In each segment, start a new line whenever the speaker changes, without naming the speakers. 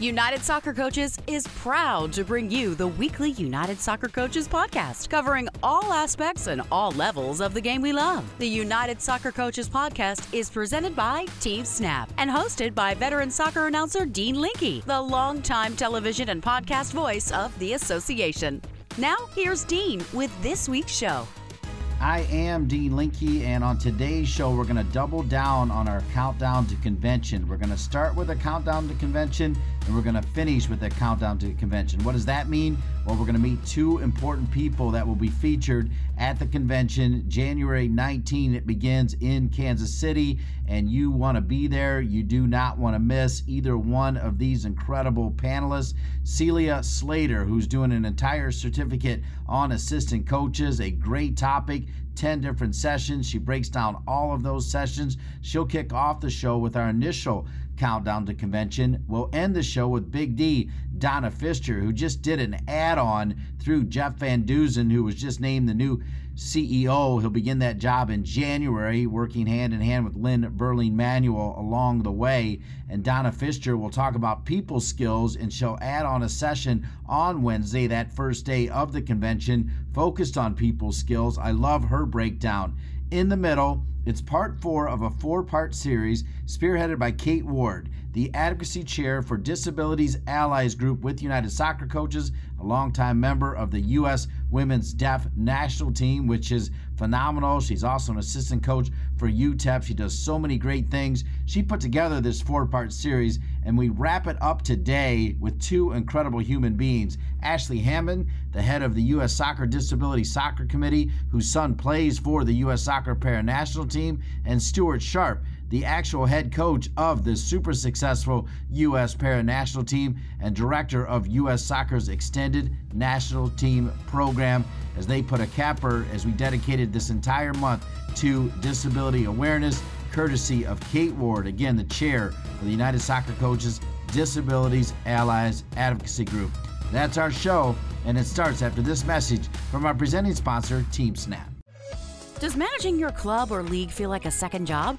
United Soccer Coaches is proud to bring you the weekly United Soccer Coaches podcast, covering all aspects and all levels of the game we love. The United Soccer Coaches podcast is presented by Team Snap and hosted by veteran soccer announcer Dean Linke, the longtime television and podcast voice of the association. Now, here's Dean with this week's show.
I am Dean Linke, and on today's show, we're going to double down on our countdown to convention. We're going to start with a countdown to convention, and we're going to finish with a countdown to convention. What does that mean? Well, we're going to meet two important people that will be featured at the convention January 19. It begins in Kansas City, and you want to be there. You do not want to miss either one of these incredible panelists. Celia Slater, who's doing an entire certificate on assistant coaches, a great topic. 10 different sessions. She breaks down all of those sessions. She'll kick off the show with our initial countdown to convention. We'll end the show with Big D, Donna Fisher, who just did an add on through Jeff Van Duzen, who was just named the new CEO. He'll begin that job in January, working hand in hand with Lynn Berling Manuel along the way. And Donna Fisher will talk about people skills, and she'll add on a session on Wednesday, that first day of the convention, focused on people skills. I love her breakdown. In the middle, it's part four of a four part series spearheaded by Kate Ward, the Advocacy Chair for Disabilities Allies Group with United Soccer Coaches, a longtime member of the U.S. Women's Deaf National Team, which is phenomenal. She's also an assistant coach for UTEP. She does so many great things. She put together this four part series, and we wrap it up today with two incredible human beings Ashley Hammond, the head of the U.S. Soccer Disability Soccer Committee, whose son plays for the U.S. Soccer Para National Team, and Stuart Sharp, the actual head coach of the super successful U.S. Para National Team and director of U.S. Soccer's Extended National Team Program, as they put a capper as we dedicated this entire month to disability awareness, courtesy of Kate Ward, again, the chair of the United Soccer Coaches Disabilities Allies Advocacy Group. That's our show, and it starts after this message from our presenting sponsor, Team Snap.
Does managing your club or league feel like a second job?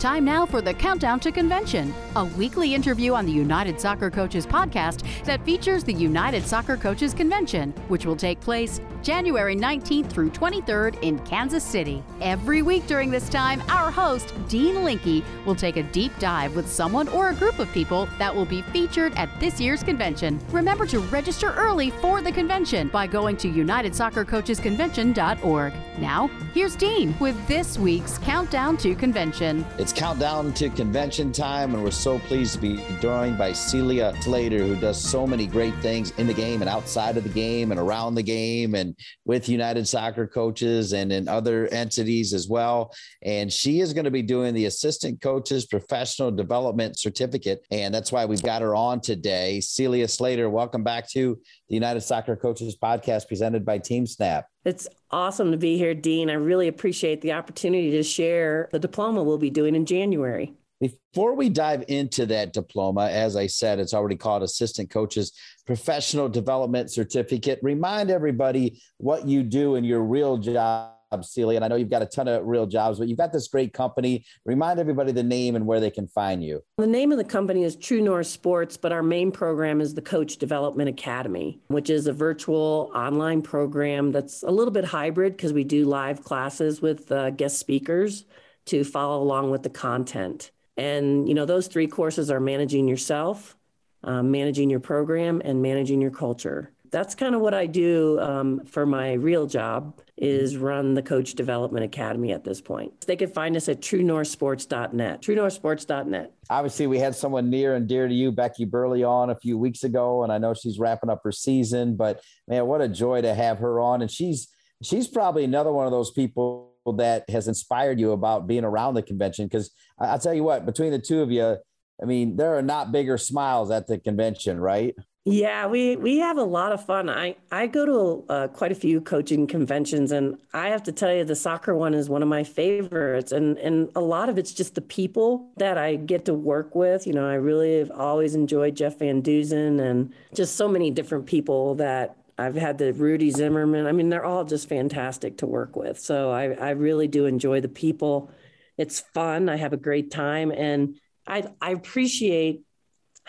Time now for the Countdown to Convention, a weekly interview on the United Soccer Coaches podcast that features the United Soccer Coaches Convention, which will take place January 19th through 23rd in Kansas City. Every week during this time, our host, Dean Linke, will take a deep dive with someone or a group of people that will be featured at this year's convention. Remember to register early for the convention by going to UnitedSoccerCoachesConvention.org. Now, here's Dean with this week's Countdown to Convention.
It's countdown to convention time, and we're so pleased to be joined by Celia Slater, who does so many great things in the game and outside of the game and around the game and with United Soccer Coaches and in other entities as well. And she is going to be doing the Assistant Coaches Professional Development Certificate. And that's why we've got her on today. Celia Slater, welcome back to the United Soccer Coaches podcast presented by Team Snap.
It's awesome to be here, Dean. I really appreciate the opportunity to share the diploma we'll be doing in January.
Before we dive into that diploma, as I said, it's already called Assistant Coaches Professional Development Certificate. Remind everybody what you do in your real job Celia, and I know you've got a ton of real jobs, but you've got this great company. Remind everybody the name and where they can find you.
The name of the company is True North Sports, but our main program is the Coach Development Academy, which is a virtual online program that's a little bit hybrid because we do live classes with uh, guest speakers to follow along with the content. And you know, those three courses are managing yourself, um, managing your program, and managing your culture that's kind of what I do um, for my real job is run the Coach Development Academy at this point. They can find us at truenorthsports.net, truenorthsports.net.
Obviously, we had someone near and dear to you, Becky Burleigh, on a few weeks ago, and I know she's wrapping up her season. But man, what a joy to have her on, and she's she's probably another one of those people that has inspired you about being around the convention. Because I'll tell you what, between the two of you,
I mean, there are not bigger smiles at the convention, right?
Yeah, we we have a lot of fun. I I go to uh, quite a few coaching conventions, and I have to tell you, the soccer one is one of my favorites. And and a lot of it's just the people that I get to work with. You know, I really have always enjoyed Jeff Van Duzen and just so many different people that I've had the Rudy Zimmerman. I mean, they're all just fantastic to work with. So I I really do enjoy the people. It's fun. I have a great time, and I I appreciate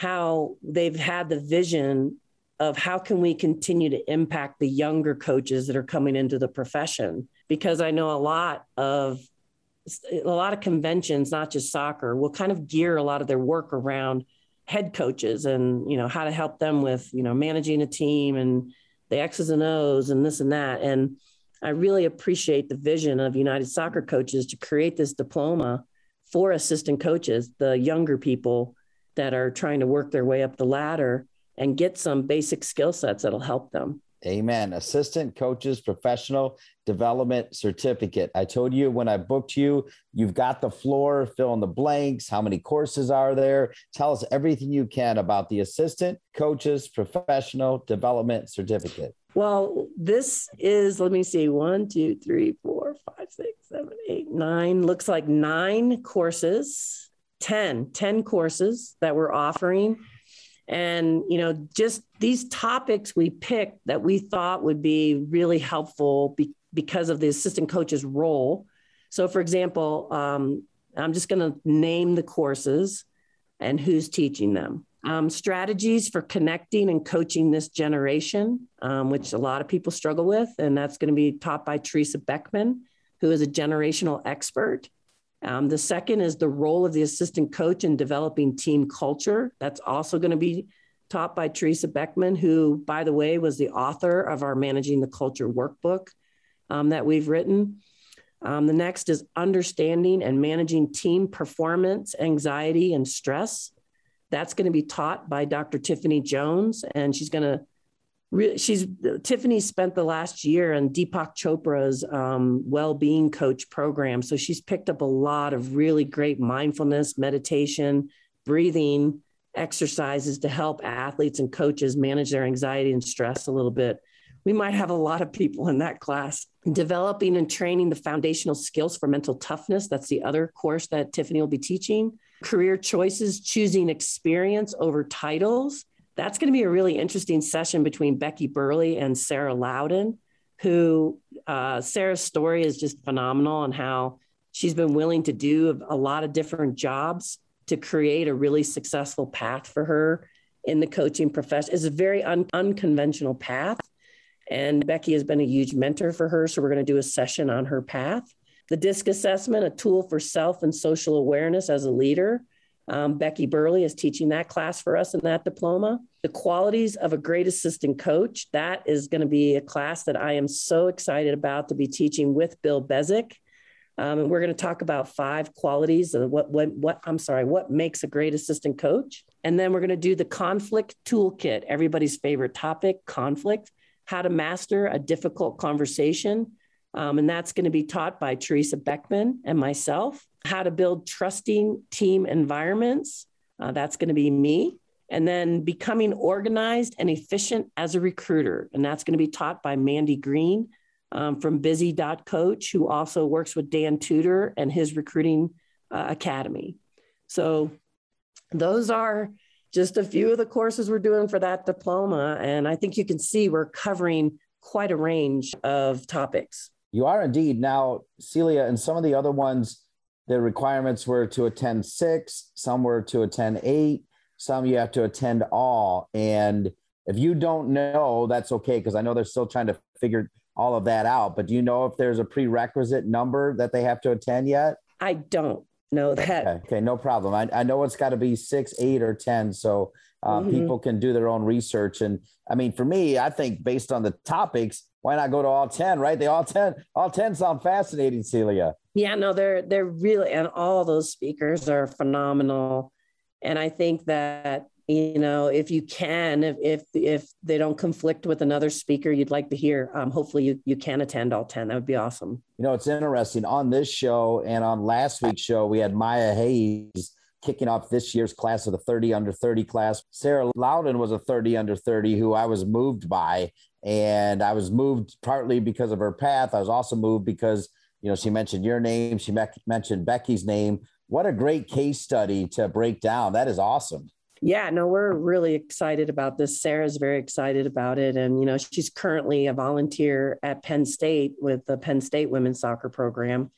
how they've had the vision of how can we continue to impact the younger coaches that are coming into the profession. Because i know a lot of a lot of conventions not just soccer will kind of gear a lot of their work around head coaches and you know how to help them with you know managing a team and the x's and o's and this and that. And i really appreciate the vision of united soccer coaches to create this diploma for assistant coaches the younger people that are trying to work their way up the ladder and get some basic skill sets that'll help them.
Amen. Assistant coaches professional development certificate. I told you when I booked you, you've got the floor, fill in the blanks. How many courses are there? Tell us everything you can about the assistant coaches professional development certificate.
Well, this is, let me see, one, two, three, four, five, six, seven, eight, nine, looks like nine courses 10, 10 courses that we're offering. And, you know, just these topics we picked that we thought would be really helpful be, because of the assistant coach's role. So, for example, um, I'm just going to name the courses and who's teaching them. Um, strategies for connecting and coaching this generation, um, which a lot of people struggle with. And that's going to be taught by Teresa Beckman, who is a generational expert. Um, the second is the role of the assistant coach in developing team culture. That's also going to be taught by Teresa Beckman, who, by the way, was the author of our Managing the Culture workbook um, that we've written. Um, the next is understanding and managing team performance, anxiety, and stress. That's going to be taught by Dr. Tiffany Jones, and she's going to she's Tiffany spent the last year in Deepak Chopra's um, well-being coach program, so she's picked up a lot of really great mindfulness, meditation, breathing exercises to help athletes and coaches manage their anxiety and stress a little bit. We might have a lot of people in that class. Developing and training the foundational skills for mental toughness. That's the other course that Tiffany will be teaching. Career choices, choosing experience over titles that's going to be a really interesting session between Becky Burleigh and Sarah Loudon, who uh, Sarah's story is just phenomenal and how she's been willing to do a lot of different jobs to create a really successful path for her in the coaching profession. It's a very un- unconventional path. And Becky has been a huge mentor for her. So we're going to do a session on her path. The DISC assessment, a tool for self and social awareness as a leader. Um, Becky Burleigh is teaching that class for us in that diploma. The qualities of a great assistant coach, that is going to be a class that I am so excited about to be teaching with Bill Bezic. Um, and we're going to talk about five qualities of what, what, what, I'm sorry, what makes a great assistant coach. And then we're going to do the conflict toolkit, everybody's favorite topic, conflict, how to master a difficult conversation. Um, and that's going to be taught by Teresa Beckman and myself how to build trusting team environments. Uh, that's going to be me. And then becoming organized and efficient as a recruiter. And that's going to be taught by Mandy Green um, from busy.coach, who also works with Dan Tudor and his recruiting uh, academy. So those are just a few of the courses we're doing for that diploma. And I think you can see we're covering quite a range of topics.
You are indeed. Now, Celia, and some of the other ones, the requirements were to attend six, some were to attend eight, some you have to attend all. And if you don't know, that's okay, because I know they're still trying to figure all of that out. But do you know if there's a prerequisite number that they have to attend yet?
I don't know that.
Okay, okay no problem. I, I know it's got to be six, eight, or 10. So uh, mm-hmm. people can do their own research. And I mean, for me, I think based on the topics, why not go to all 10, right? They all 10, all 10 sound fascinating, Celia.
Yeah, no, they're they're really and all those speakers are phenomenal. And I think that you know if you can if if if they don't conflict with another speaker you'd like to hear um, hopefully you, you can attend all 10 that would be awesome
you know it's interesting on this show and on last week's show we had maya hayes kicking off this year's class of the 30 under 30 class. Sarah Loudon was a 30 under 30 who I was moved by. And I was moved partly because of her path. I was also moved because, you know, she mentioned your name, she mentioned Becky's name. What a great case study to break down. That is awesome.
Yeah, no, we're really excited about this. Sarah's very excited about it. And, you know, she's currently a volunteer at Penn State with the Penn State women's soccer program.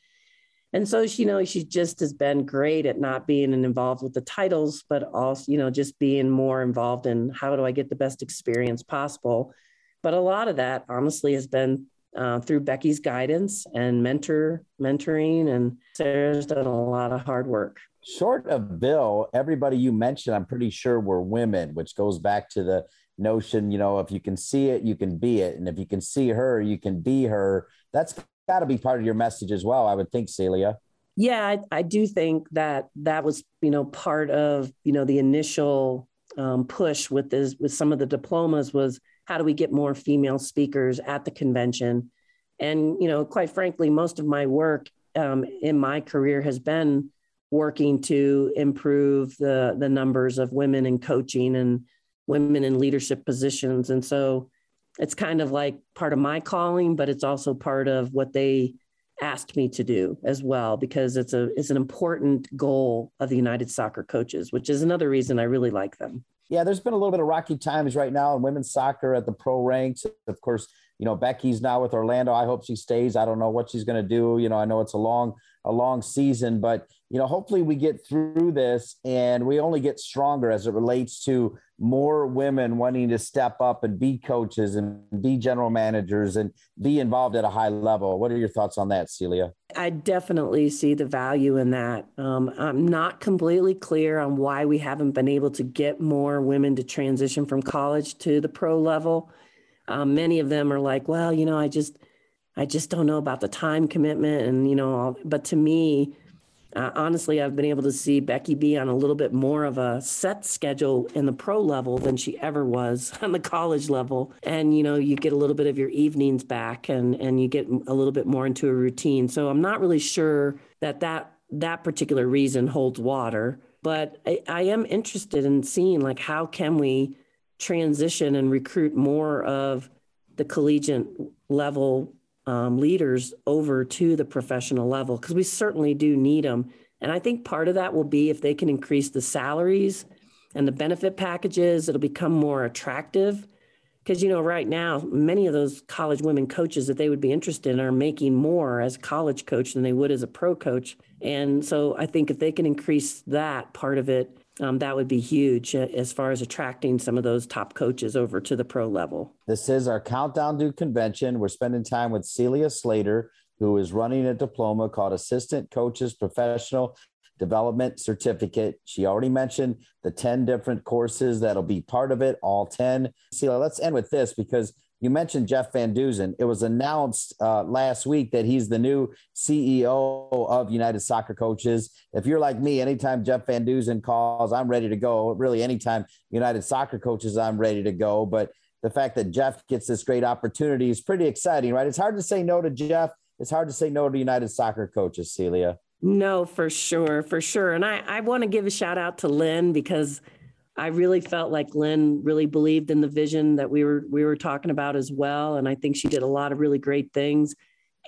And so, she, you know, she just has been great at not being involved with the titles, but also, you know, just being more involved in how do I get the best experience possible. But a lot of that, honestly, has been uh, through Becky's guidance and mentor mentoring, and Sarah's done a lot of hard work.
Short of Bill, everybody you mentioned, I'm pretty sure were women, which goes back to the notion, you know, if you can see it, you can be it, and if you can see her, you can be her. That's got to be part of your message as well, I would think, Celia.
Yeah, I, I, do think that that was, you know, part of, you know, the initial um, push with this, with some of the diplomas was how do we get more female speakers at the convention? And, you know, quite frankly, most of my work um, in my career has been working to improve the, the numbers of women in coaching and women in leadership positions. And so it's kind of like part of my calling, but it's also part of what they asked me to do as well because it's a it's an important goal of the United Soccer Coaches, which is another reason I really like them.
Yeah, there's been a little bit of rocky times right now in women's soccer at the pro ranks. Of course, you know Becky's now with Orlando. I hope she stays. I don't know what she's going to do. You know, I know it's a long a long season, but you know, hopefully we get through this and we only get stronger as it relates to more women wanting to step up and be coaches and be general managers and be involved at a high level. What are your thoughts on that, Celia?
I definitely see the value in that. Um, I'm not completely clear on why we haven't been able to get more women to transition from college to the pro level. Um, many of them are like, well, you know, I just, I just don't know about the time commitment, and you know, but to me, uh, honestly, I've been able to see Becky be on a little bit more of a set schedule in the pro level than she ever was on the college level. And, you know, you get a little bit of your evenings back and, and you get a little bit more into a routine. So I'm not really sure that that, that particular reason holds water, but I, I am interested in seeing like how can we transition and recruit more of the collegiate level um, leaders over to the professional level because we certainly do need them. And I think part of that will be if they can increase the salaries and the benefit packages, it'll become more attractive. Because, you know, right now, many of those college women coaches that they would be interested in are making more as a college coach than they would as a pro coach. And so I think if they can increase that part of it, um, that would be huge uh, as far as attracting some of those top coaches over to the pro level.
This is our countdown to convention. We're spending time with Celia Slater, who is running a diploma called Assistant Coaches Professional Development Certificate. She already mentioned the 10 different courses that'll be part of it, all 10. Celia, let's end with this because you mentioned Jeff Van Duzen. It was announced uh, last week that he's the new CEO of United Soccer Coaches. If you're like me, anytime Jeff Van Duzen calls, I'm ready to go. Really, anytime United Soccer Coaches, I'm ready to go. But the fact that Jeff gets this great opportunity is pretty exciting, right? It's hard to say no to Jeff. It's hard to say no to United Soccer Coaches, Celia.
No, for sure, for sure. And I, I want to give a shout out to Lynn because – I really felt like Lynn really believed in the vision that we were we were talking about as well, and I think she did a lot of really great things.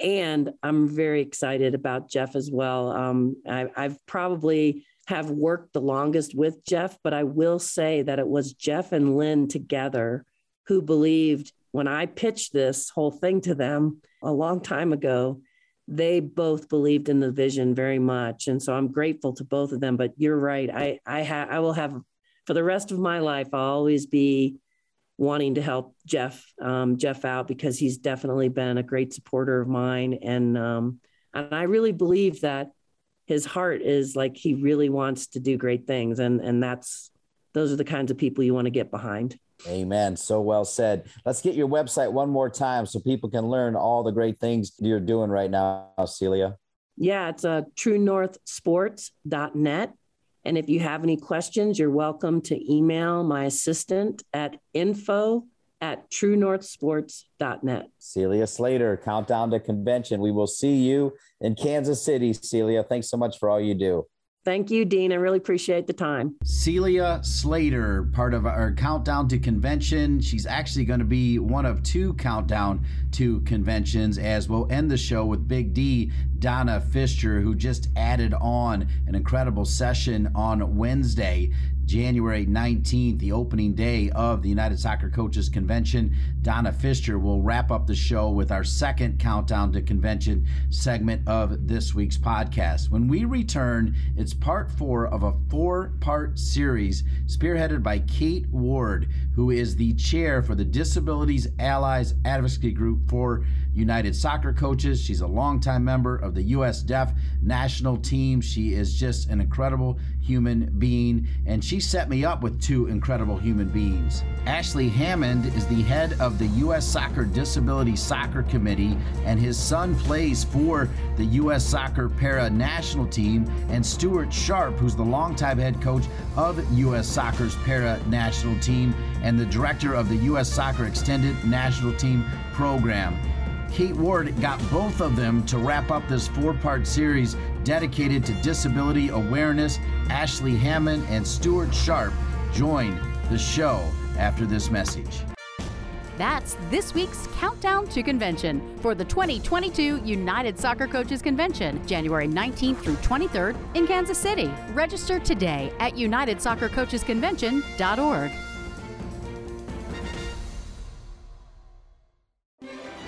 And I'm very excited about Jeff as well. Um, I, I've probably have worked the longest with Jeff, but I will say that it was Jeff and Lynn together who believed when I pitched this whole thing to them a long time ago. They both believed in the vision very much, and so I'm grateful to both of them. But you're right. I I, ha- I will have for the rest of my life, I'll always be wanting to help Jeff um, Jeff out because he's definitely been a great supporter of mine, and um, and I really believe that his heart is like he really wants to do great things, and and that's those are the kinds of people you want to get behind.
Amen. So well said. Let's get your website one more time so people can learn all the great things you're doing right now, Celia.
Yeah, it's uh, truenorthsports.net. And if you have any questions, you're welcome to email my assistant at info at truenorthsports.net.
Celia Slater, countdown to convention. We will see you in Kansas City, Celia. Thanks so much for all you do.
Thank you, Dean. I really appreciate the time.
Celia Slater, part of our Countdown to Convention. She's actually going to be one of two Countdown to Conventions, as we'll end the show with Big D, Donna Fisher, who just added on an incredible session on Wednesday. January 19th, the opening day of the United Soccer Coaches Convention. Donna Fisher will wrap up the show with our second countdown to convention segment of this week's podcast. When we return, it's part four of a four part series spearheaded by Kate Ward, who is the chair for the Disabilities Allies Advocacy Group for United Soccer Coaches. She's a longtime member of the U.S. Deaf national team. She is just an incredible human being, and she set me up with two incredible human beings. Ashley Hammond is the head of the U.S. Soccer Disability Soccer Committee, and his son plays for the U.S. Soccer Para National Team, and Stuart Sharp, who's the longtime head coach of U.S. Soccer's Para National Team and the director of the U.S. Soccer Extended National Team program. Kate Ward got both of them to wrap up this four part series dedicated to disability awareness. Ashley Hammond and Stuart Sharp join the show after this message.
That's this week's Countdown to Convention for the 2022 United Soccer Coaches Convention, January 19th through 23rd in Kansas City. Register today at UnitedSoccerCoachesConvention.org.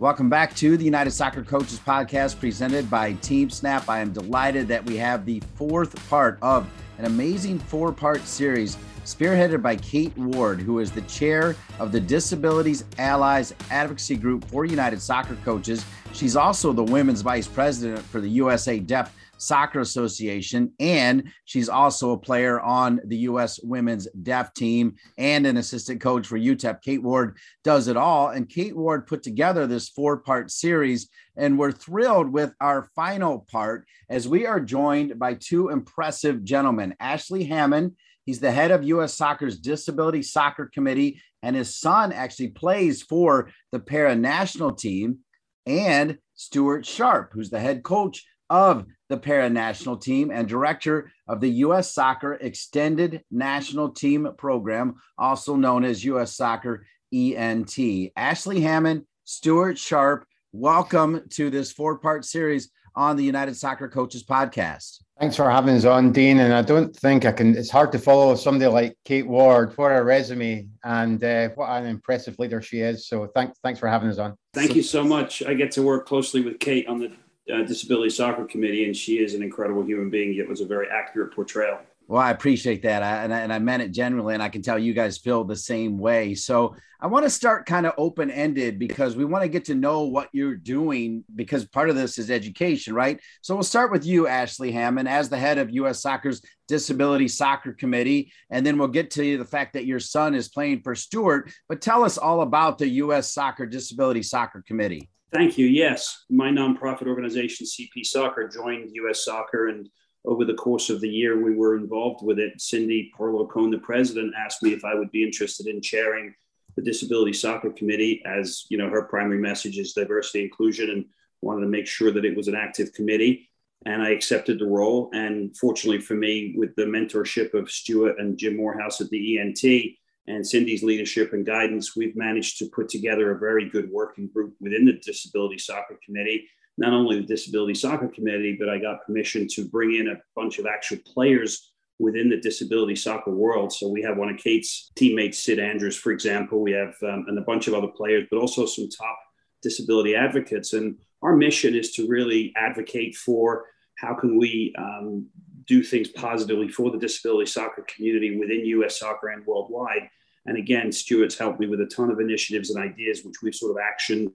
Welcome back to the United Soccer Coaches Podcast presented by Team Snap. I am delighted that we have the fourth part of an amazing four part series spearheaded by Kate Ward, who is the chair of the Disabilities Allies Advocacy Group for United Soccer Coaches. She's also the women's vice president for the USA Deaf Soccer Association, and she's also a player on the U.S. Women's Deaf Team and an assistant coach for UTEP. Kate Ward does it all, and Kate Ward put together this four-part series, and we're thrilled with our final part as we are joined by two impressive gentlemen, Ashley Hammond. He's the head of U.S. Soccer's Disability Soccer Committee, and his son actually plays for the para national team. And Stuart Sharp, who's the head coach of the para national team and director of the U.S. Soccer Extended National Team Program, also known as U.S. Soccer ENT. Ashley Hammond, Stuart Sharp, welcome to this four part series on the United Soccer Coaches Podcast.
Thanks for having us on, Dean. And I don't think I can, it's hard to follow somebody like Kate Ward. What a resume and uh, what an impressive leader she is. So thanks, thanks for having us on.
Thank you so much. I get to work closely with Kate on the uh, Disability Soccer Committee, and she is an incredible human being. It was a very accurate portrayal.
Well, I appreciate that. I, and, I, and I meant it genuinely, and I can tell you guys feel the same way. So I want to start kind of open ended because we want to get to know what you're doing because part of this is education, right? So we'll start with you, Ashley Hammond, as the head of U.S. Soccer's Disability Soccer Committee. And then we'll get to the fact that your son is playing for Stuart. But tell us all about the U.S. Soccer Disability Soccer Committee.
Thank you. Yes, my nonprofit organization, CP Soccer, joined U.S. Soccer, and over the course of the year, we were involved with it. Cindy Parlow Cone, the president, asked me if I would be interested in chairing the Disability Soccer Committee, as you know, her primary message is diversity inclusion, and wanted to make sure that it was an active committee. And I accepted the role. And fortunately for me, with the mentorship of Stuart and Jim Morehouse at the ENT, and Cindy's leadership and guidance, we've managed to put together a very good working group within the Disability Soccer Committee. Not only the Disability Soccer Committee, but I got permission to bring in a bunch of actual players within the disability soccer world. So we have one of Kate's teammates, Sid Andrews, for example. We have um, and a bunch of other players, but also some top disability advocates. And our mission is to really advocate for how can we um, do things positively for the disability soccer community within U.S. soccer and worldwide. And again, Stuart's helped me with a ton of initiatives and ideas, which we've sort of actioned.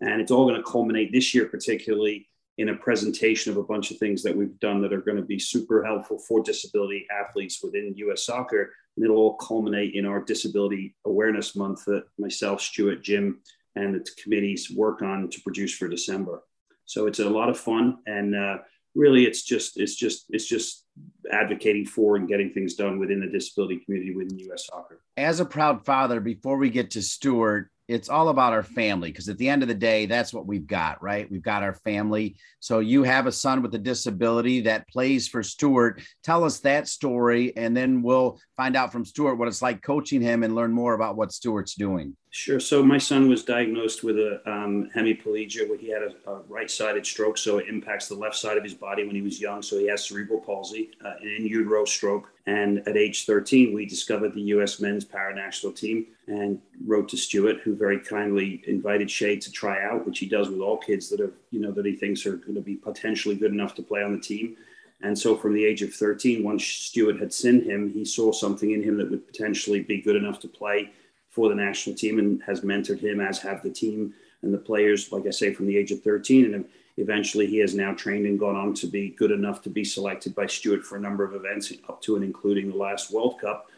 And it's all going to culminate this year, particularly in a presentation of a bunch of things that we've done that are going to be super helpful for disability athletes within US soccer And it'll all culminate in our Disability Awareness Month that myself, Stuart, Jim, and the committees work on to produce for December. So it's a lot of fun, and uh, really, it's just it's just it's just advocating for and getting things done within the disability community within U.S. Soccer.
As a proud father, before we get to Stuart, it's all about our family because at the end of the day that's what we've got right we've got our family so you have a son with a disability that plays for stuart tell us that story and then we'll find out from stuart what it's like coaching him and learn more about what stuart's doing
Sure. So my son was diagnosed with a um, hemiplegia, where he had a, a, right-sided stroke, so it impacts the left side of his body when he was young. So he has cerebral palsy, uh, an in utero stroke. And at age 13, we discovered the U.S. men's para national team and wrote to Stuart, who very kindly invited Shay to try out, which he does with all kids that are, you know, that he thinks are going to be potentially good enough to play on the team. And so, from the age of 13, once Stuart had seen him, he saw something in him that would potentially be good enough to play for the national team and has mentored him, as have the team and the players, like I say, from the age of 13. And eventually he has now trained and gone on to be good enough to be selected by Stuart for a number of events, up to and including the last World Cup.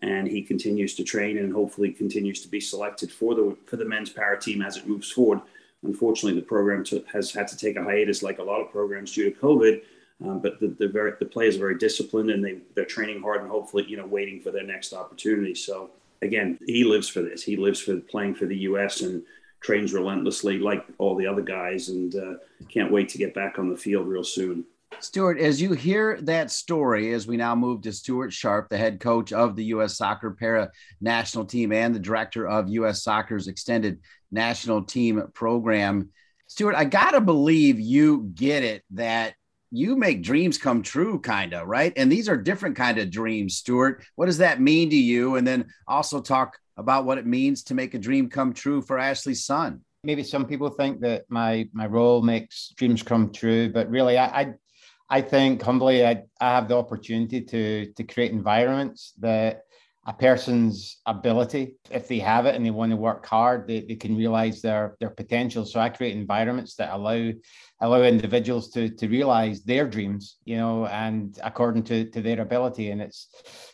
And he continues to train and hopefully continues to be selected for the for the men's para team as it moves forward. Unfortunately, the program to, has had to take a hiatus, like a lot of programs, due to COVID. Um, but the, the, very, the players are very disciplined and they, they're training hard and hopefully, you know, waiting for their next opportunity. So again, he lives for this. He lives for playing for the U.S. and trains relentlessly, like all the other guys, and uh, can't wait to get back on the field real soon.
Stuart, as you hear that story, as we now move to Stuart Sharp, the head coach of the U.S. Soccer Para National Team and the director of U.S. Soccer's extended national team program. Stuart, I got to believe you get it that you make dreams come true kind of right? And these are different kind of dreams stuart. What does that mean to you? And then also talk about what it means to make a dream come true for ashley's son.
Maybe some people think that my my role makes dreams come true but really i i, I think humbly I, I have the opportunity to to create environments that a person's ability if they have it and they want to work hard they, they can realize their their potential. So i create environments that allow allow individuals to to realize their dreams you know and according to to their ability. And it's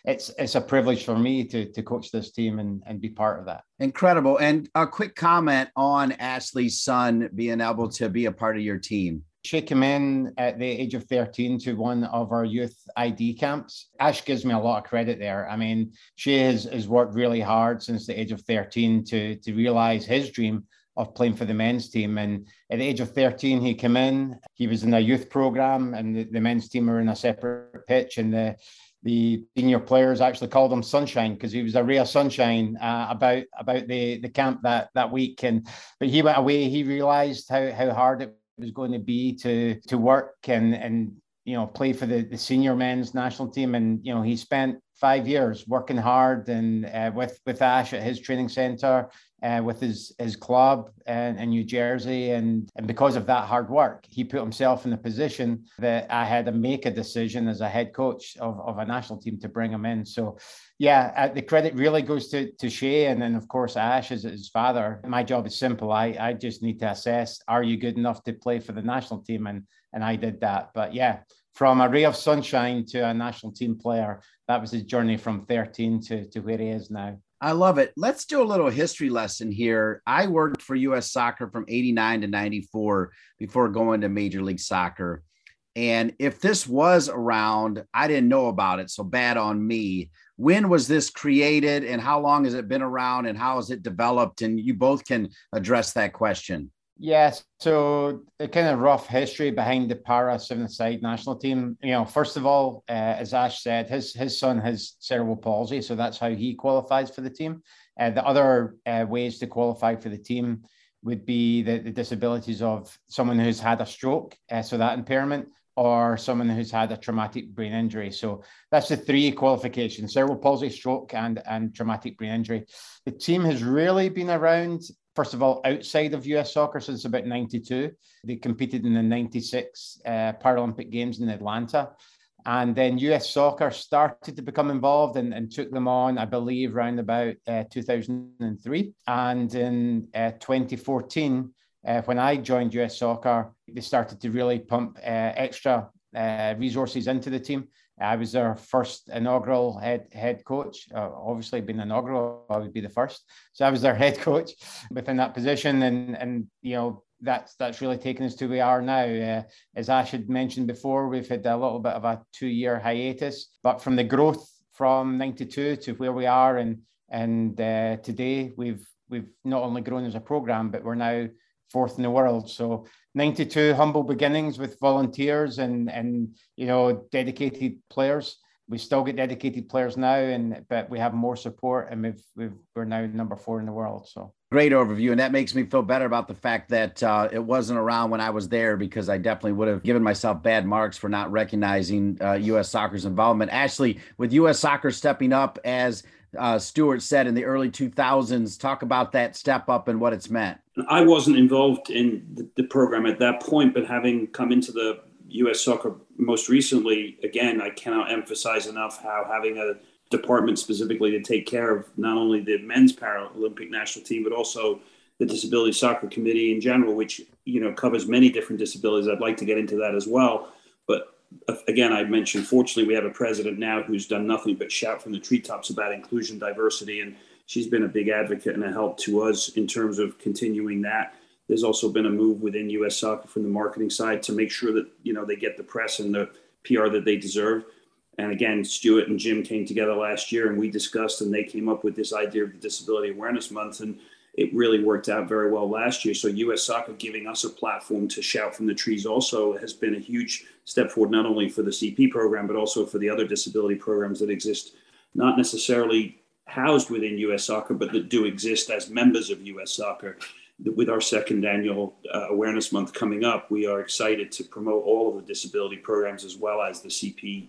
it's it's a privilege for me to to coach this team and and be part of that.
Incredible. And a quick comment on ashley's son being able to be a part of your team
she came in at the age of 13 to one of our youth ID camps. Ash gives me a lot of credit there. I mean, she has, has worked really hard since the age of 13 to, to realize his dream of playing for the men's team. And at the age of 13, he came in, he was in a youth program, and the, the men's team were in a separate pitch. And the the senior players actually called him Sunshine because he was a ray of sunshine uh, about about the the camp that that week. And but he went away. He realised how how hard it was going to be to to work and and you know play for the, the senior men's national team. And you know he spent five years working hard and uh, with with Ash at his training center uh, with his his club in, in New Jersey and and because of that hard work he put himself in a position that I had to make a decision as a head coach of, of a national team to bring him in so yeah, uh, the credit really goes to to Shay, and then of course Ash as his father. My job is simple. I I just need to assess: Are you good enough to play for the national team? And and I did that. But yeah, from a ray of sunshine to a national team player, that was his journey from 13 to to where he is now.
I love it. Let's do a little history lesson here. I worked for U.S. Soccer from 89 to 94 before going to Major League Soccer. And if this was around, I didn't know about it. So bad on me when was this created and how long has it been around and how has it developed? And you both can address that question.
Yes. So the kind of rough history behind the para seven side national team. You know, first of all, uh, as Ash said, his his son has cerebral palsy, so that's how he qualifies for the team. Uh, the other uh, ways to qualify for the team would be the, the disabilities of someone who's had a stroke, uh, so that impairment, or someone who's had a traumatic brain injury. So that's the three qualifications cerebral palsy, stroke, and, and traumatic brain injury. The team has really been around, first of all, outside of US soccer since about 92. They competed in the 96 uh, Paralympic Games in Atlanta. And then US soccer started to become involved and, and took them on, I believe, around about uh, 2003. And in uh, 2014, uh, when I joined US Soccer, they started to really pump uh, extra uh, resources into the team. I was their first inaugural head head coach. Uh, obviously, being inaugural, I would be the first. So I was their head coach within that position, and and you know that's that's really taken us to where we are now. Uh, as Ash had mentioned before, we've had a little bit of a two year hiatus, but from the growth from '92 to where we are, and and uh, today we've we've not only grown as a program, but we're now fourth in the world. So 92 humble beginnings with volunteers and and you know dedicated players. We still get dedicated players now, and but we have more support, and we've, we've we're now number four in the world. So
great overview, and that makes me feel better about the fact that uh, it wasn't around when I was there because I definitely would have given myself bad marks for not recognizing uh, U.S. Soccer's involvement. Ashley, with U.S. Soccer stepping up as uh, Stuart said in the early 2000s. Talk about that step up and what it's meant.
I wasn't involved in the, the, program at that point, but having come into the U.S. soccer most recently, again, I cannot emphasize enough how having a department specifically to take care of not only the men's Paralympic national team, but also the Disability Soccer Committee in general, which you know covers many different disabilities. I'd like to get into that as well. Again, I mentioned, fortunately, we have a president now who's done nothing but shout from the treetops about inclusion, diversity, and she's been a big advocate and a help to us in terms of continuing that. There's also been a move within U.S. Soccer from the marketing side to make sure that you know they get the press and the PR that they deserve. And again, Stuart and Jim came together last year, and we discussed, and they came up with this idea of the Disability Awareness Month, and it really worked out very well last year. So U.S. Soccer giving us a platform to shout from the trees also has been a huge step forward, not only for the CP program but also for the other disability programs that exist, not necessarily housed within U.S. Soccer, but that do exist as members of U.S. Soccer. With our second annual uh, awareness month coming up, we are excited to promote all of the disability programs as well as the CP,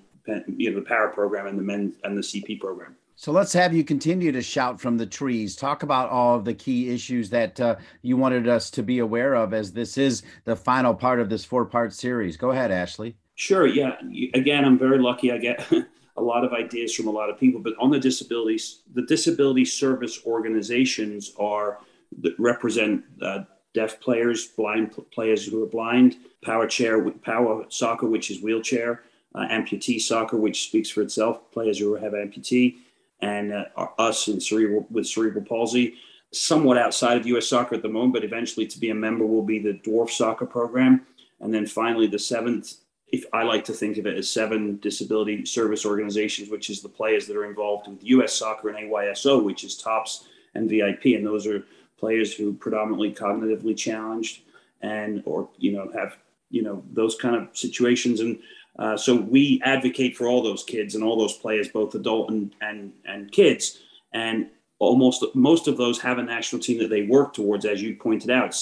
you know, the Para program and the men and the CP program.
So let's have you continue to shout from the trees. Talk about all of the key issues that uh, you wanted us to be aware of as this is the final part of this four part series. Go ahead, Ashley.
Sure. Yeah. Again, I'm very lucky. I get a lot of ideas from a lot of people, but on the disabilities, the disability service organizations are that represent uh, deaf players, blind players who are blind, power chair, power soccer, which is wheelchair, uh, amputee soccer, which speaks for itself, players who have amputee and uh, us in cerebral with cerebral palsy. Somewhat outside of U.S. soccer at the moment, but eventually to be a member will be the dwarf soccer program, and then finally the seventh. If I like to think of it as seven disability service organizations, which is the players that are involved with U.S. soccer and AYSO, which is TOPS and VIP, and those are players who predominantly cognitively challenged and or you know have you know those kind of situations and uh, so we advocate for all those kids and all those players, both adult and and and kids. And almost most of those have a national team that they work towards, as you pointed out.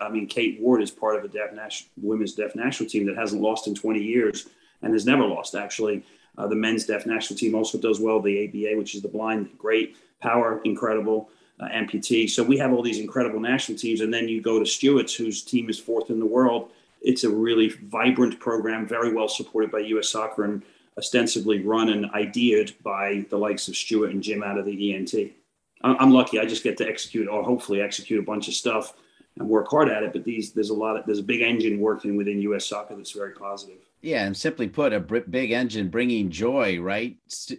I mean, Kate Ward is part of a deaf national, women's deaf national team that hasn't lost in 20 years and has never lost actually. Uh, the men's deaf national team also does well. The ABA, which is the blind, great. Power, incredible. Uh, amputee. So we have all these incredible national teams, and then you go to Stuart's, whose team is fourth in the world it's a really vibrant program, very well supported by U.S. Soccer and ostensibly run and ideated by the likes of Stuart and Jim out of the ENT. I'm lucky; I just get to execute, or hopefully execute, a bunch of stuff and work hard at it. But these, there's a lot of, there's a big engine working within U.S. Soccer that's very positive.
Yeah, and simply put, a big engine bringing joy, right?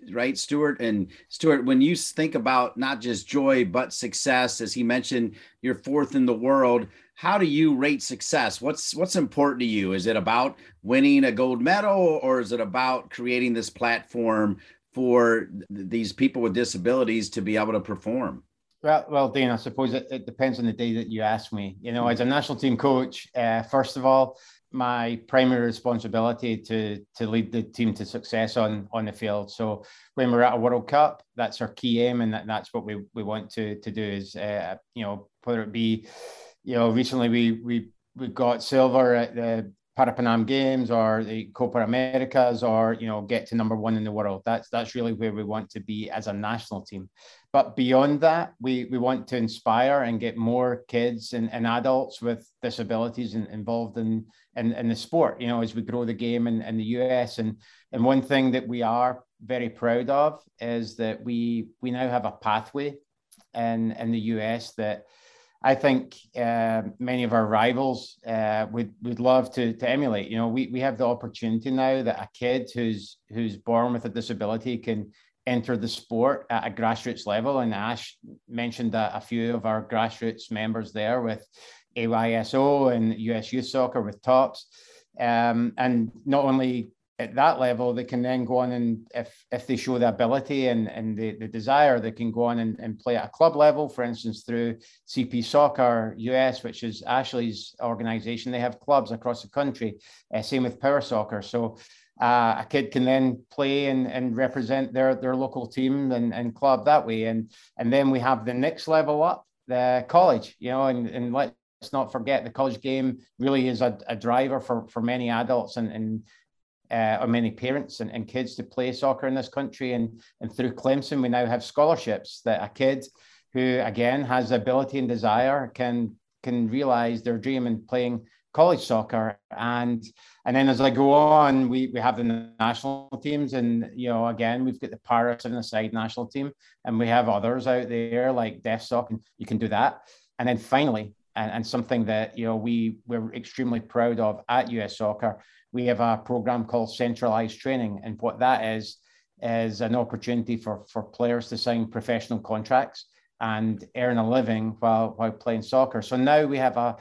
Right, Stuart and Stuart. When you think about not just joy but success, as he mentioned, you're fourth in the world how do you rate success? What's what's important to you? Is it about winning a gold medal or is it about creating this platform for these people with disabilities to be able to perform?
Well, well, Dean, I suppose it, it depends on the day that you ask me. You know, as a national team coach, uh, first of all, my primary responsibility to to lead the team to success on on the field. So when we're at a World Cup, that's our key aim, and that, that's what we, we want to to do is uh, you know whether it be you know, recently we we we got silver at the Parapan Am Games or the Copa Americas or you know get to number one in the world. That's that's really where we want to be as a national team. But beyond that, we we want to inspire and get more kids and, and adults with disabilities in, involved in, in in the sport. You know, as we grow the game in, in the US. And and one thing that we are very proud of is that we we now have a pathway in in the US that I think uh, many of our rivals uh, would would love to to emulate. You know, we we have the opportunity now that a kid who's who's born with a disability can enter the sport at a grassroots level. And Ash mentioned a, a few of our grassroots members there with AYSO and US Youth Soccer with Tops. Um, and not only at that level, they can then go on and if if they show the ability and, and the, the desire, they can go on and, and play at a club level, for instance, through CP Soccer US, which is Ashley's organization. They have clubs across the country. Uh, same with Power Soccer. So uh, a kid can then play and, and represent their, their local team and, and club that way. And and then we have the next level up, the college, you know, and, and let's not forget the college game really is a, a driver for, for many adults and, and uh, or many parents and, and kids to play soccer in this country. And, and through Clemson, we now have scholarships that a kid who, again, has the ability and desire can can realize their dream in playing college soccer. And and then as I go on, we, we have the national teams. And, you know, again, we've got the Paris and the side national team. And we have others out there like Deaf Sock, and you can do that. And then finally, and, and something that, you know, we, we're extremely proud of at US Soccer we have a program called centralized training. And what that is, is an opportunity for, for players to sign professional contracts and earn a living while, while playing soccer. So now we have a,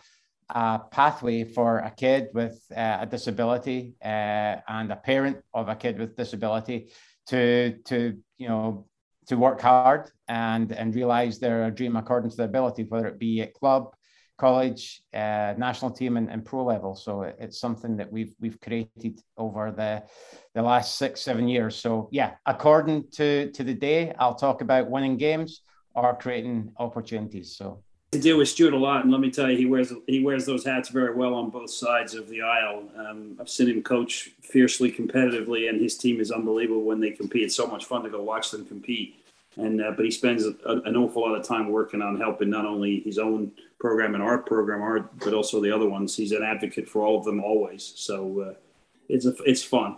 a pathway for a kid with uh, a disability uh, and a parent of a kid with disability to, to you know, to work hard and, and realize their dream according to their ability, whether it be at club, college, uh, national team, and, and pro level. So it's something that we've we've created over the the last six seven years. So yeah, according to to the day, I'll talk about winning games or creating opportunities. So
to deal with Stuart a lot, and let me tell you, he wears he wears those hats very well on both sides of the aisle. Um, I've seen him coach fiercely competitively, and his team is unbelievable when they compete. It's so much fun to go watch them compete and uh, but he spends a, an awful lot of time working on helping not only his own program and our program, art, but also the other ones. He's an advocate for all of them always. So uh, it's a, it's fun.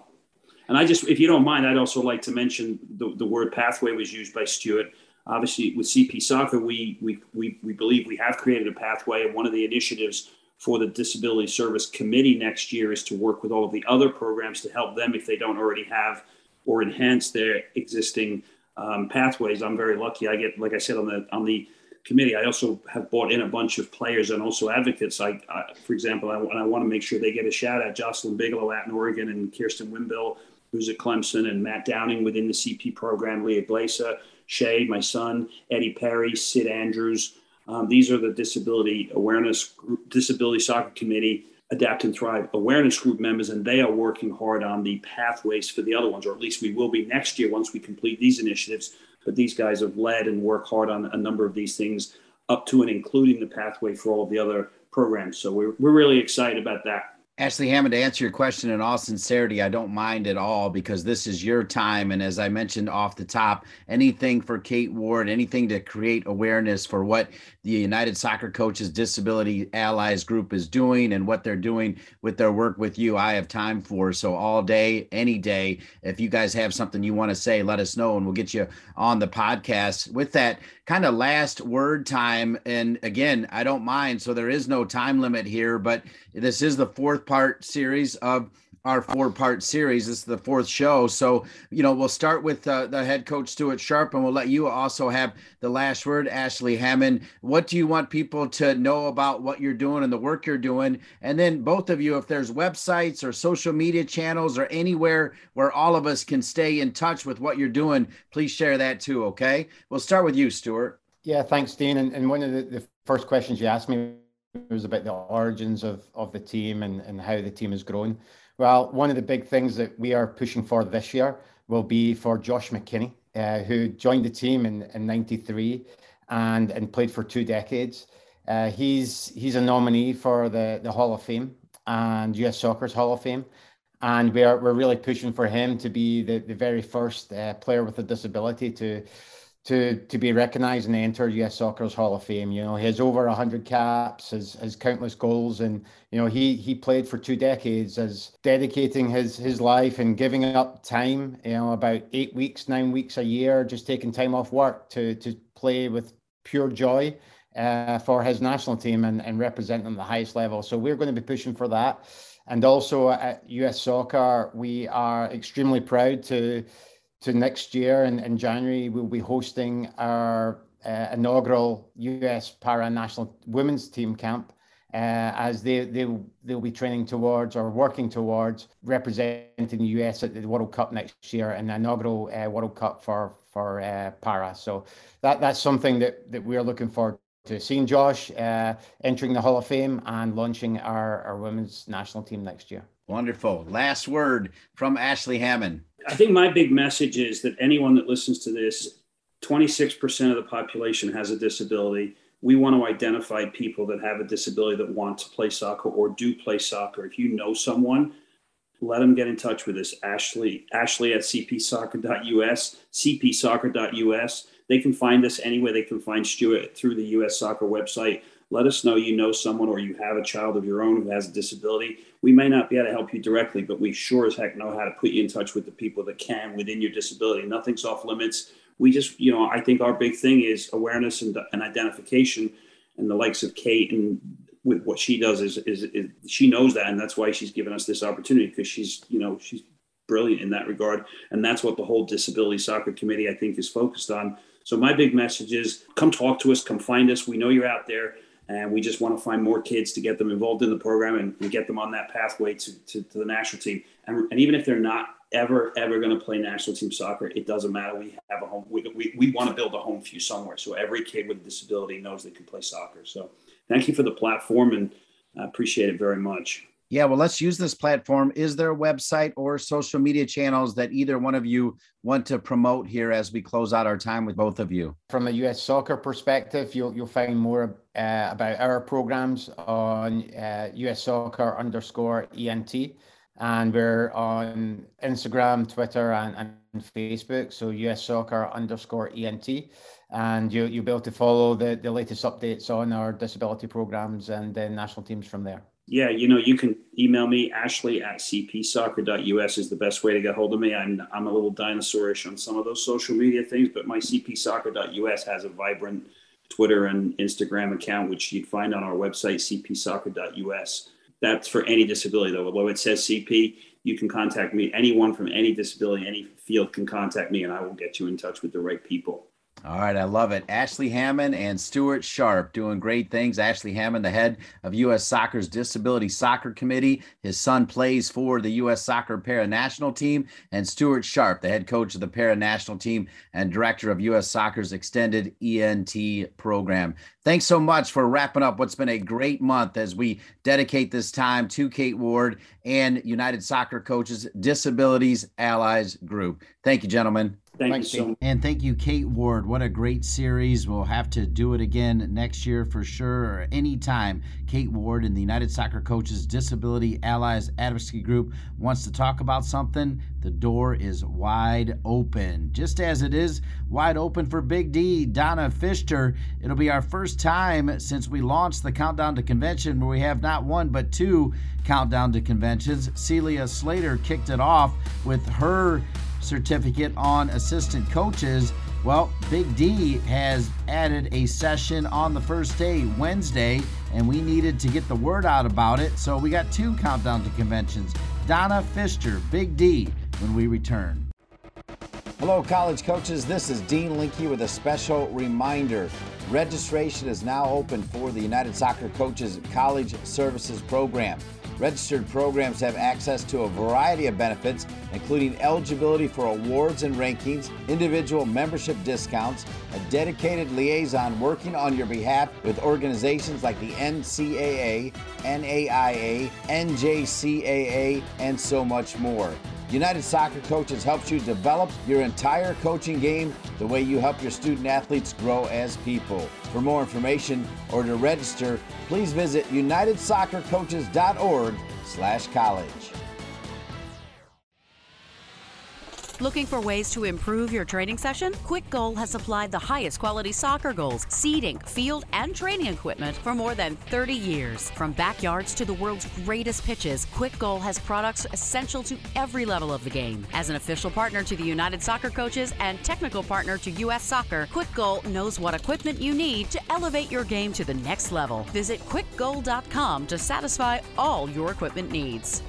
And I just, if you don't mind, I'd also like to mention the, the word pathway was used by Stuart. Obviously, with CP Soccer, we, we, we, we believe we have created a pathway. And one of the initiatives for the Disability Service Committee next year is to work with all of the other programs to help them if they don't already have or enhance their existing um, pathways. I'm very lucky. I get, like I said, on the on the committee, I also have brought in a bunch of players and also advocates. I, I for example, I, I want to make sure they get a shout out. Jocelyn Bigelow out in Oregon and Kirsten Wimbill, who's at Clemson, and Matt Downing within the CP program, Leah Glaser, Shay, my son, Eddie Perry, Sid Andrews. Um, these are the disability awareness group, disability soccer committee Adapt and Thrive awareness group members, and they are working hard on the pathways for the other ones, or at least we will be next year once we complete these initiatives. But these guys have led and work hard on a number of these things, up to and including the pathway for all of the other programs. So we're, we're really excited about that.
Ashley Hammond, to answer your question in all sincerity, I don't mind at all because this is your time. And as I mentioned off the top, anything for Kate Ward, anything to create awareness for what the United Soccer Coaches Disability Allies Group is doing and what they're doing with their work with you, I have time for. So, all day, any day, if you guys have something you want to say, let us know and we'll get you on the podcast. With that, kind of last word time. And again, I don't mind. So there is no time limit here, but this is the fourth part series of our four part series. This is the fourth show. So, you know, we'll start with uh, the head coach, Stuart Sharp, and we'll let you also have the last word, Ashley Hammond. What do you want people to know about what you're doing and the work you're doing? And then, both of you, if there's websites or social media channels or anywhere where all of us can stay in touch with what you're doing, please share that too. Okay. We'll start with you, Stuart.
Yeah, thanks, Dean. And, and one of the, the first questions you asked me was about the origins of, of the team and, and how the team has grown. Well, one of the big things that we are pushing for this year will be for Josh McKinney, uh, who joined the team in, in 93 and, and played for two decades. Uh, he's he's a nominee for the, the Hall of Fame and US Soccer's Hall of Fame. And we're, we're really pushing for him to be the, the very first uh, player with a disability to to to be recognised and enter US Soccer's Hall of Fame. You know, he has over hundred caps, has has countless goals, and you know he he played for two decades as dedicating his his life and giving up time. You know, about eight weeks, nine weeks a year, just taking time off work to to play with pure joy uh, for his national team and, and represent them at the highest level. So we're going to be pushing for that. And also at US Soccer, we are extremely proud to to next year in, in January, we'll be hosting our uh, inaugural US Para National Women's Team Camp. Uh, as they they they'll be training towards or working towards representing the US at the World Cup next year, an inaugural uh, World Cup for for uh, para. So that that's something that that we're looking forward to seeing Josh uh, entering the Hall of Fame and launching our our women's national team next year.
Wonderful. Last word from Ashley Hammond.
I think my big message is that anyone that listens to this, 26% of the population has a disability. We want to identify people that have a disability that want to play soccer or do play soccer. If you know someone, let them get in touch with us. Ashley, Ashley at cpsoccer.us, cpsoccer.us. They can find us anywhere. They can find Stuart through the US Soccer website. Let us know you know someone or you have a child of your own who has a disability. We may not be able to help you directly, but we sure as heck know how to put you in touch with the people that can within your disability. Nothing's off limits. We just, you know, I think our big thing is awareness and, and identification. And the likes of Kate and with what she does is, is, is she knows that, and that's why she's given us this opportunity because she's, you know, she's brilliant in that regard, and that's what the whole disability soccer committee I think is focused on. So my big message is come talk to us, come find us. We know you're out there and we just want to find more kids to get them involved in the program and, and get them on that pathway to, to, to the national team. And, and, even if they're not ever, ever going to play national team soccer, it doesn't matter. We have a home. We, we, we want to build a home for you somewhere. So every kid with a disability knows they can play soccer. So thank you for the platform and I appreciate it very much.
Yeah, well, let's use this platform. Is there a website or social media channels that either one of you want to promote here as we close out our time with both of you?
From a US soccer perspective, you'll, you'll find more uh, about our programs on uh, US soccer underscore ENT. And we're on Instagram, Twitter, and, and Facebook. So US soccer underscore ENT. And you, you'll be able to follow the, the latest updates on our disability programs and the national teams from there
yeah, you know, you can email me, Ashley at cpsoccer.us is the best way to get hold of me. I'm, I'm a little dinosaurish on some of those social media things, but my cpsoccer.us has a vibrant Twitter and Instagram account, which you'd find on our website, cpsoccer.us. That's for any disability, though. Although it says CP, you can contact me. Anyone from any disability, any field can contact me, and I will get you in touch with the right people.
All right, I love it. Ashley Hammond and Stuart Sharp doing great things. Ashley Hammond, the head of U.S. Soccer's Disability Soccer Committee. His son plays for the U.S. Soccer Para National Team. And Stuart Sharp, the head coach of the Para National Team and director of U.S. Soccer's Extended ENT program. Thanks so much for wrapping up what's been a great month as we dedicate this time to Kate Ward and United Soccer Coaches Disabilities Allies Group. Thank you, gentlemen.
Thank Thanks, you so
And thank you, Kate Ward. What a great series. We'll have to do it again next year for sure, or anytime. Kate Ward in the United Soccer Coaches Disability Allies Advocacy Group wants to talk about something. The door is wide open, just as it is wide open for Big D, Donna Pfister. It'll be our first time since we launched the Countdown to Convention where we have not one but two Countdown to Conventions. Celia Slater kicked it off with her certificate on assistant coaches. Well, Big D has added a session on the first day, Wednesday, and we needed to get the word out about it. So we got two countdown to conventions. Donna Pfister, Big D, when we return. Hello, college coaches. This is Dean Linke with a special reminder. Registration is now open for the United Soccer Coaches College Services Program. Registered programs have access to a variety of benefits, including eligibility for awards and rankings, individual membership discounts, a dedicated liaison working on your behalf with organizations like the NCAA, NAIA, NJCAA, and so much more. United Soccer Coaches helps you develop your entire coaching game the way you help your student athletes grow as people. For more information or to register, please visit unitedsoccercoaches.org slash college.
Looking for ways to improve your training session? Kwik Goal has supplied the highest quality soccer goals, seating, field, and training equipment for more than 30 years. From backyards to the world's greatest pitches, Kwik Goal has products essential to every level of the game. As an official partner to the United Soccer Coaches and technical partner to U.S. Soccer, Kwik Goal knows what equipment you need to elevate your game to the next level. Visit kwikgoal.com to satisfy all your equipment needs.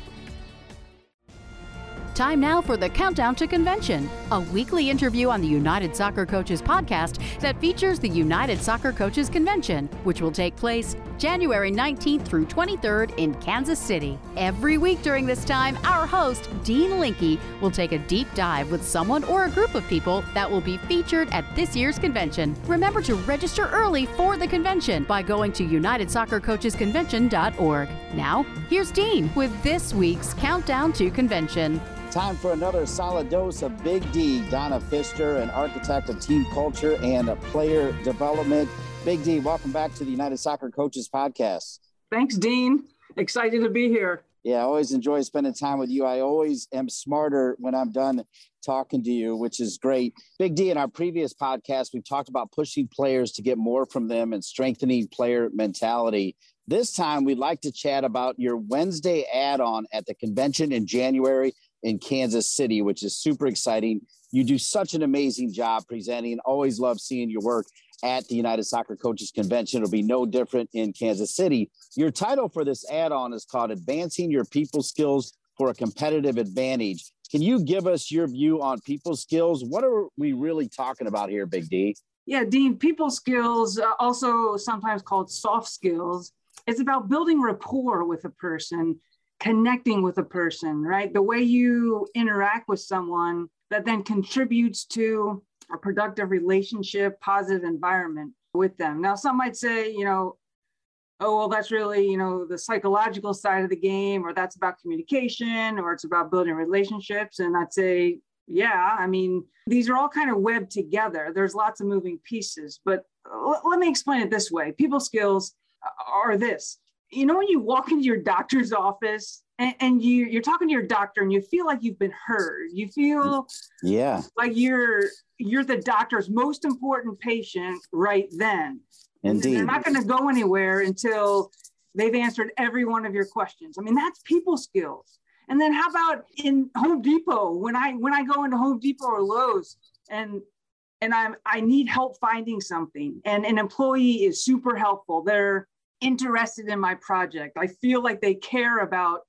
Time now for the Countdown to Convention, a weekly interview on the United Soccer Coaches podcast that features the United Soccer Coaches Convention, which will take place January 19th through 23rd in Kansas City. Every week during this time, our host, Dean Linke, will take a deep dive with someone or a group of people that will be featured at this year's convention. Remember to register early for the convention by going to UnitedSoccerCoachesConvention.org. Now, here's Dean with this week's Countdown to Convention.
Time for another solid dose of Big D. Donna Pfister, an architect of team culture and a player development. Big D, welcome back to the United Soccer Coaches Podcast.
Thanks, Dean. Excited to be here.
Yeah, I always enjoy spending time with you. I always am smarter when I'm done talking to you, which is great. Big D, in our previous podcast, we talked about pushing players to get more from them and strengthening player mentality. This time, we'd like to chat about your Wednesday add on at the convention in January in Kansas City, which is super exciting. You do such an amazing job presenting. Always love seeing your work at the United Soccer Coaches Convention. It'll be no different in Kansas City. Your title for this add on is called Advancing Your People Skills for a Competitive Advantage. Can you give us your view on people skills? What are we really talking about here, Big D?
Yeah, Dean, people skills, uh, also sometimes called soft skills, it's about building rapport with a person connecting with a person, right? The way you interact with someone that then contributes to a productive relationship, positive environment with them. Now, some might say, you know, oh, well, that's really, you know, the psychological side of the game, or that's about communication, or it's about building relationships. And I'd say, yeah, I mean, these are all kind of webbed together. There's lots of moving pieces, but l- let me explain it this way people skills are this you know when you walk into your doctor's office and, and, you you're talking to your doctor and you feel like you've been heard. You feel
yeah.
like you're you're the doctor's most important patient right then.
Indeed
and they're not going to go anywhere until they've answered every one of your questions. I mean that's people skills. And then how about in home depot? When i when i go into home depot or Lowe's and and i'm i need help finding something and an employee is super helpful. They're interested in my project. I feel like they care about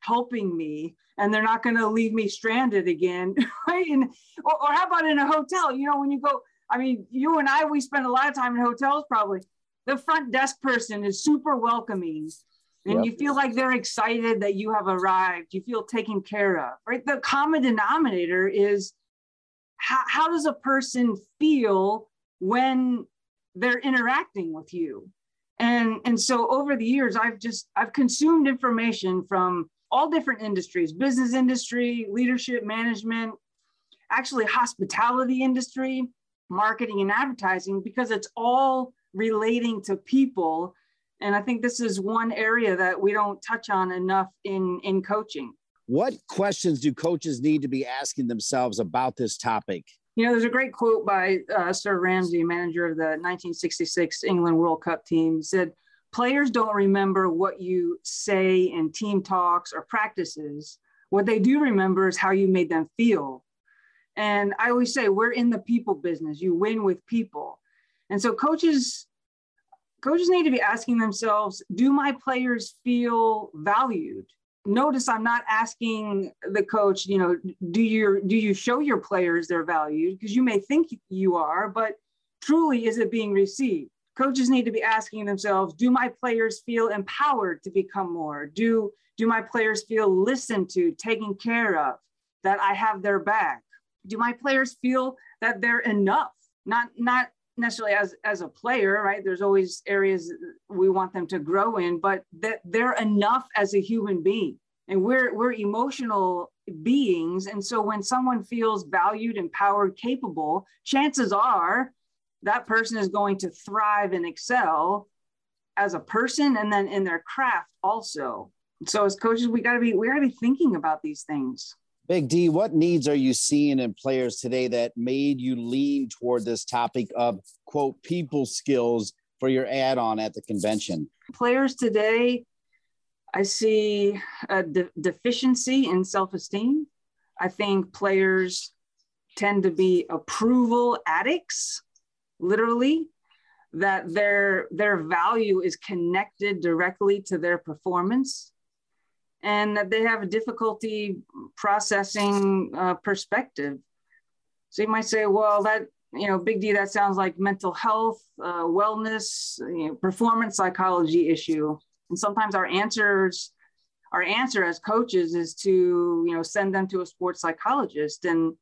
helping me and they're not going to leave me stranded again. Right. And, or, or how about in a hotel? You know, when you go, I mean, you and I, we spend a lot of time in hotels probably. The front desk person is super welcoming and yep. you feel like they're excited that you have arrived. You feel taken care of, right? The common denominator is how, how does a person feel when they're interacting with you? And and so over the years i've just i've consumed information from all different industries business industry leadership management actually hospitality industry marketing and advertising because it's all relating to people. And i think this is one area that we don't touch on enough in in coaching.
What questions do coaches need to be asking themselves about this topic
you know, there's a great quote by uh, Sir Ramsey, manager of the 1966 England World Cup team. Said, Players don't remember what you say in team talks or practices. What they do remember is how you made them feel. And I always say, we're in the people business. You win with people. And so coaches coaches need to be asking themselves, do my players feel valued? Notice I'm not asking the coach, you know, do you do you show your players their value? Because you may think you are, but truly is it being received? Coaches need to be asking themselves, do my players feel empowered to become more? Do do my players feel listened to, taken care of, that I have their back? Do my players feel that they're enough? Not not necessarily as as a player right? There's always areas we want them to grow in but that they're enough as a human being. And we're we're emotional beings. And so when someone feels valued empowered capable chances are that person is going to thrive and excel as a person and then in their craft also. So as coaches we got to be we got to be thinking about these things
Big D, what needs are you seeing in players today that made you lean toward this topic of quote people skills for your add-on at the convention?
Players today, I see a de- deficiency in self-esteem. I think players tend to be approval addicts, literally, that their their value is connected directly to their performance and that they have a difficulty processing uh, perspective. So you might say, well, that, you know, Big D, that sounds like mental health, uh, wellness, you know, performance psychology issue. And sometimes our answers, our answer as coaches is to, you know, send them to a sports psychologist. And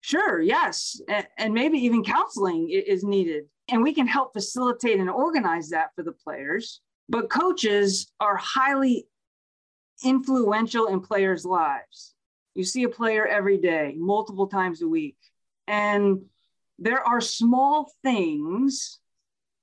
sure, yes. And, and maybe even counseling is needed. And we can help facilitate and organize that for the players. But coaches are highly influential in players' lives. You see a player every day, multiple times a week. And there are small things,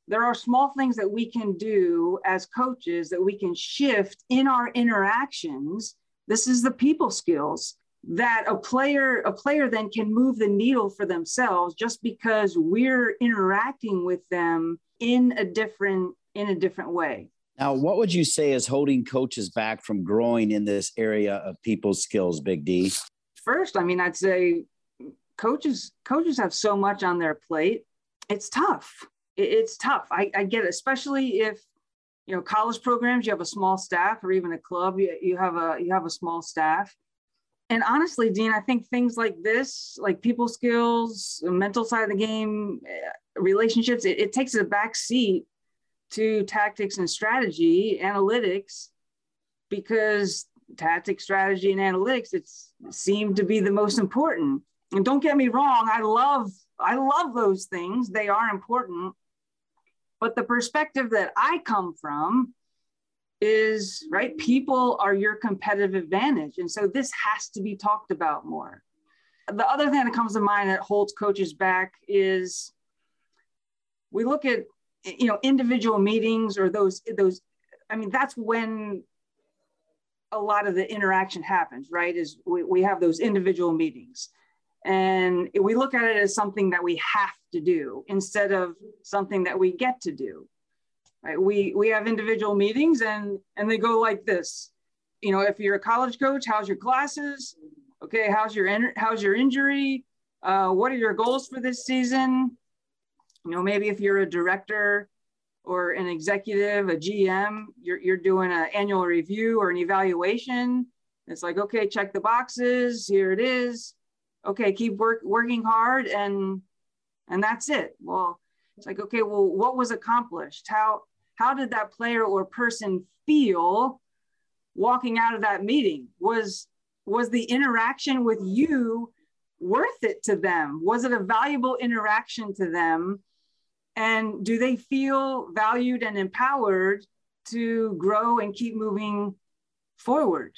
there are small things that we can do as coaches that we can shift in our interactions. This is the people skills that a player a player then can move the needle for themselves just because we're interacting with them in a different in a different way
now, what would you say is holding coaches back from growing in this area of people's skills, Big D?
First, I mean, I'd say coaches coaches have so much on their plate. It's tough. It's tough. I, I get it, especially if you know college programs. You have a small staff, or even a club. You, you have a you have a small staff. And honestly, Dean, I think things like this, like people skills, mental side of the game, eh, relationships, it, it takes a back seat to tactics and strategy analytics because tactics strategy and analytics it's seemed to be the most important. And don't get me wrong i love i love those things. They are important. But the perspective that i come from is right people are your competitive advantage. And so this has to be talked about more. The other thing that comes to mind that holds coaches back is we look at you know individual meetings or those those i mean that's when a lot of the interaction happens right is we, we have those individual meetings. And we look at it as something that we have to do instead of something that we get to do right? We we have individual meetings and and they go like this. You know if you're a college coach how's your classes? Okay how's your how's your injury? Uh, what are your goals for this season you know, maybe if you're a director or an executive, a GM, you're, you're doing an annual review or an evaluation. It's like, okay, check the boxes. Here it is. Okay, keep work, working hard, and and that's it. Well, it's like, okay, well, what was accomplished? How how did that player or person feel walking out of that meeting? Was was the interaction with you worth it to them? Was it a valuable interaction to them? And do they feel valued and empowered to grow and keep moving forward?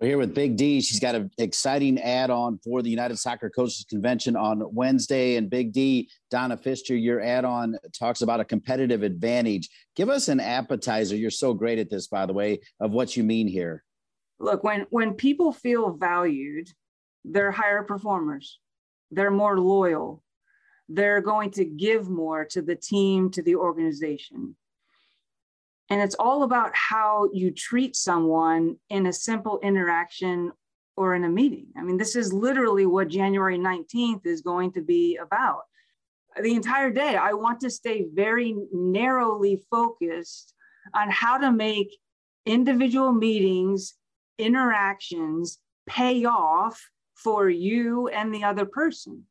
We're here with Big D. She's got an exciting add on for the United Soccer Coaches Convention on Wednesday. And Big D, Donna Pfister, your add on talks about a competitive advantage. Give us an appetizer. You're so great at this, by the way, of what you mean here.
Look, when, when people feel valued, they're higher performers, they're more loyal, they're going to give more to the team, to the organization. And it's all about how you treat someone in a simple interaction or in a meeting. I mean, this is literally what January 19th is going to be about. The entire day, I want to stay very narrowly focused on how to make individual meetings, interactions pay off for you and the other person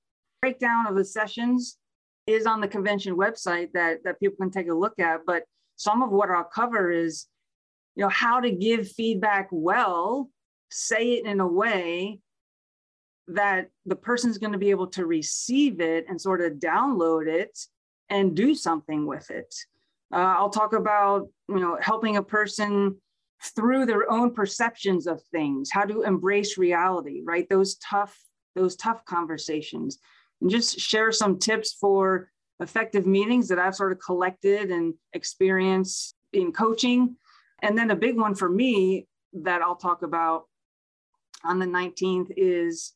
breakdown of the sessions is on the convention website that, that people can take a look at. But some of what I'll cover is, you know, how to give feedback well, say it in a way that the person's going to be able to receive it and sort of download it and do something with it. Uh, I'll talk about, you know, helping a person through their own perceptions of things, how to embrace reality, right? Those tough, those tough conversations and just share some tips for effective meetings that I've sort of collected and experienced in coaching. And then a big one for me that I'll talk about on the 19th is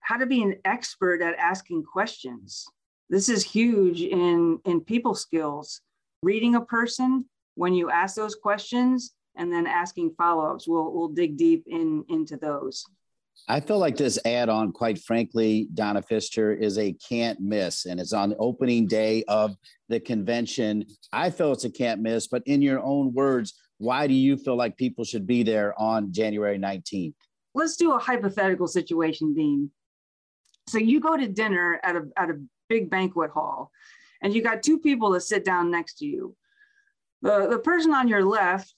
how to be an expert at asking questions. This is huge in, in people skills. Reading a person when you ask those questions and then asking follow-ups. We'll, we'll dig deep in, into those.
I feel like this add-on, quite frankly, Donna Pfister, is a can't miss, and it's on the opening day of the convention. I feel it's a can't miss, but in your own words, why do you feel like people should be there on January 19th?
Let's do a hypothetical situation, Dean. So you go to dinner at a at a big banquet hall, and you got two people that sit down next to you. The the person on your left,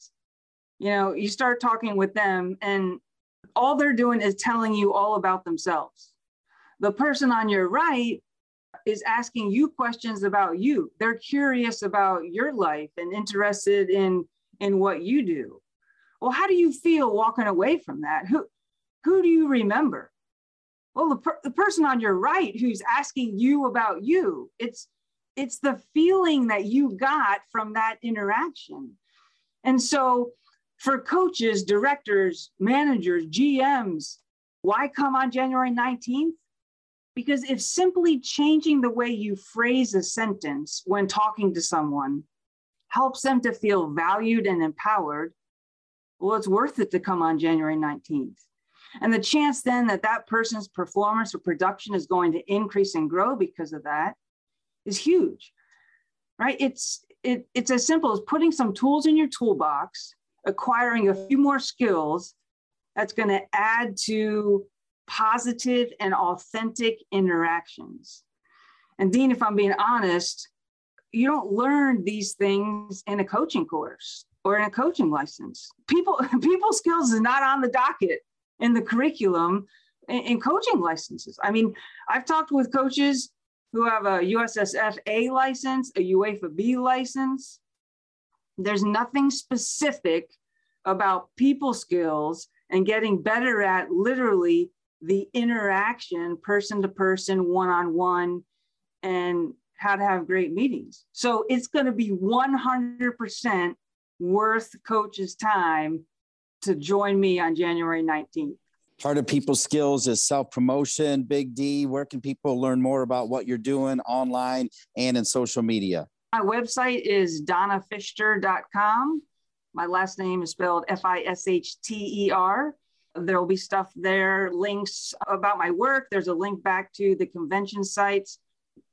you know, you start talking with them, and all they're doing is telling you all about themselves. The person on your right is asking you questions about you. They're curious about your life and interested in in what you do. Well, how do you feel walking away from that? Who who do you remember? Well, the, per- the person on your right who's asking you about you. It's it's the feeling that you got from that interaction. And so for coaches, directors, managers, GMs, why come on January 19th? Because if simply changing the way you phrase a sentence when talking to someone helps them to feel valued and empowered, well, it's worth it to come on January 19th. And the chance then that that person's performance or production is going to increase and grow because of that is huge, right? It's, it, it's as simple as putting some tools in your toolbox acquiring a few more skills that's going to add to positive and authentic interactions. And Dean, if I'm being honest, you don't learn these things in a coaching course or in a coaching license. People people skills is not on the docket in the curriculum in, in coaching licenses. I mean, I've talked with coaches who have a USSF A license, a UEFA B license, there's nothing specific about people skills and getting better at literally the interaction person to person, one on one, and how to have great meetings. So it's going to be 100% worth coach's time to join me on January 19th.
Part of people skills is self promotion. Big D, where can people learn more about what you're doing online and in social media?
My website is donnapfister.com. My last name is spelled F I S H T E R. There will be stuff there, links about my work. There's a link back to the convention sites.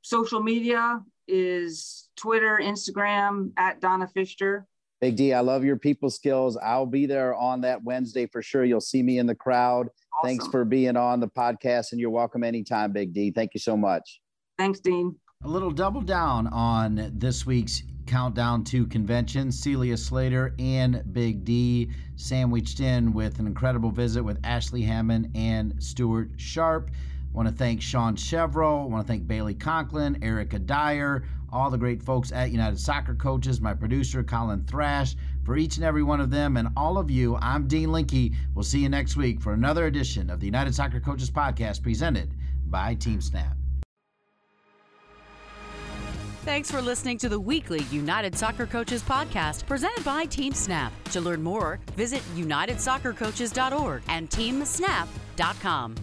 Social media is Twitter, Instagram at Donna Pfister.
Big D, I love your people skills. I'll be there on that Wednesday for sure. You'll see me in the crowd. Awesome. Thanks for being on the podcast, and you're welcome anytime, Big D. Thank you so much.
Thanks, Dean.
A little double down on this week's countdown to convention. Celia Slater and Big D sandwiched in with an incredible visit with Ashley Hammond and Stuart Sharp. I Want to thank Sean Chevrolet. Want to thank Bailey Conklin, Erica Dyer, all the great folks at United Soccer Coaches, my producer Colin Thrash. For each and every one of them and all of you, I'm Dean Linke. We'll see you next week for another edition of the United Soccer Coaches podcast presented by TeamSnap.
Thanks for listening to the weekly United Soccer Coaches podcast presented by TeamSnap. To learn more, visit unitedsoccercoaches.org and teamsnap.com.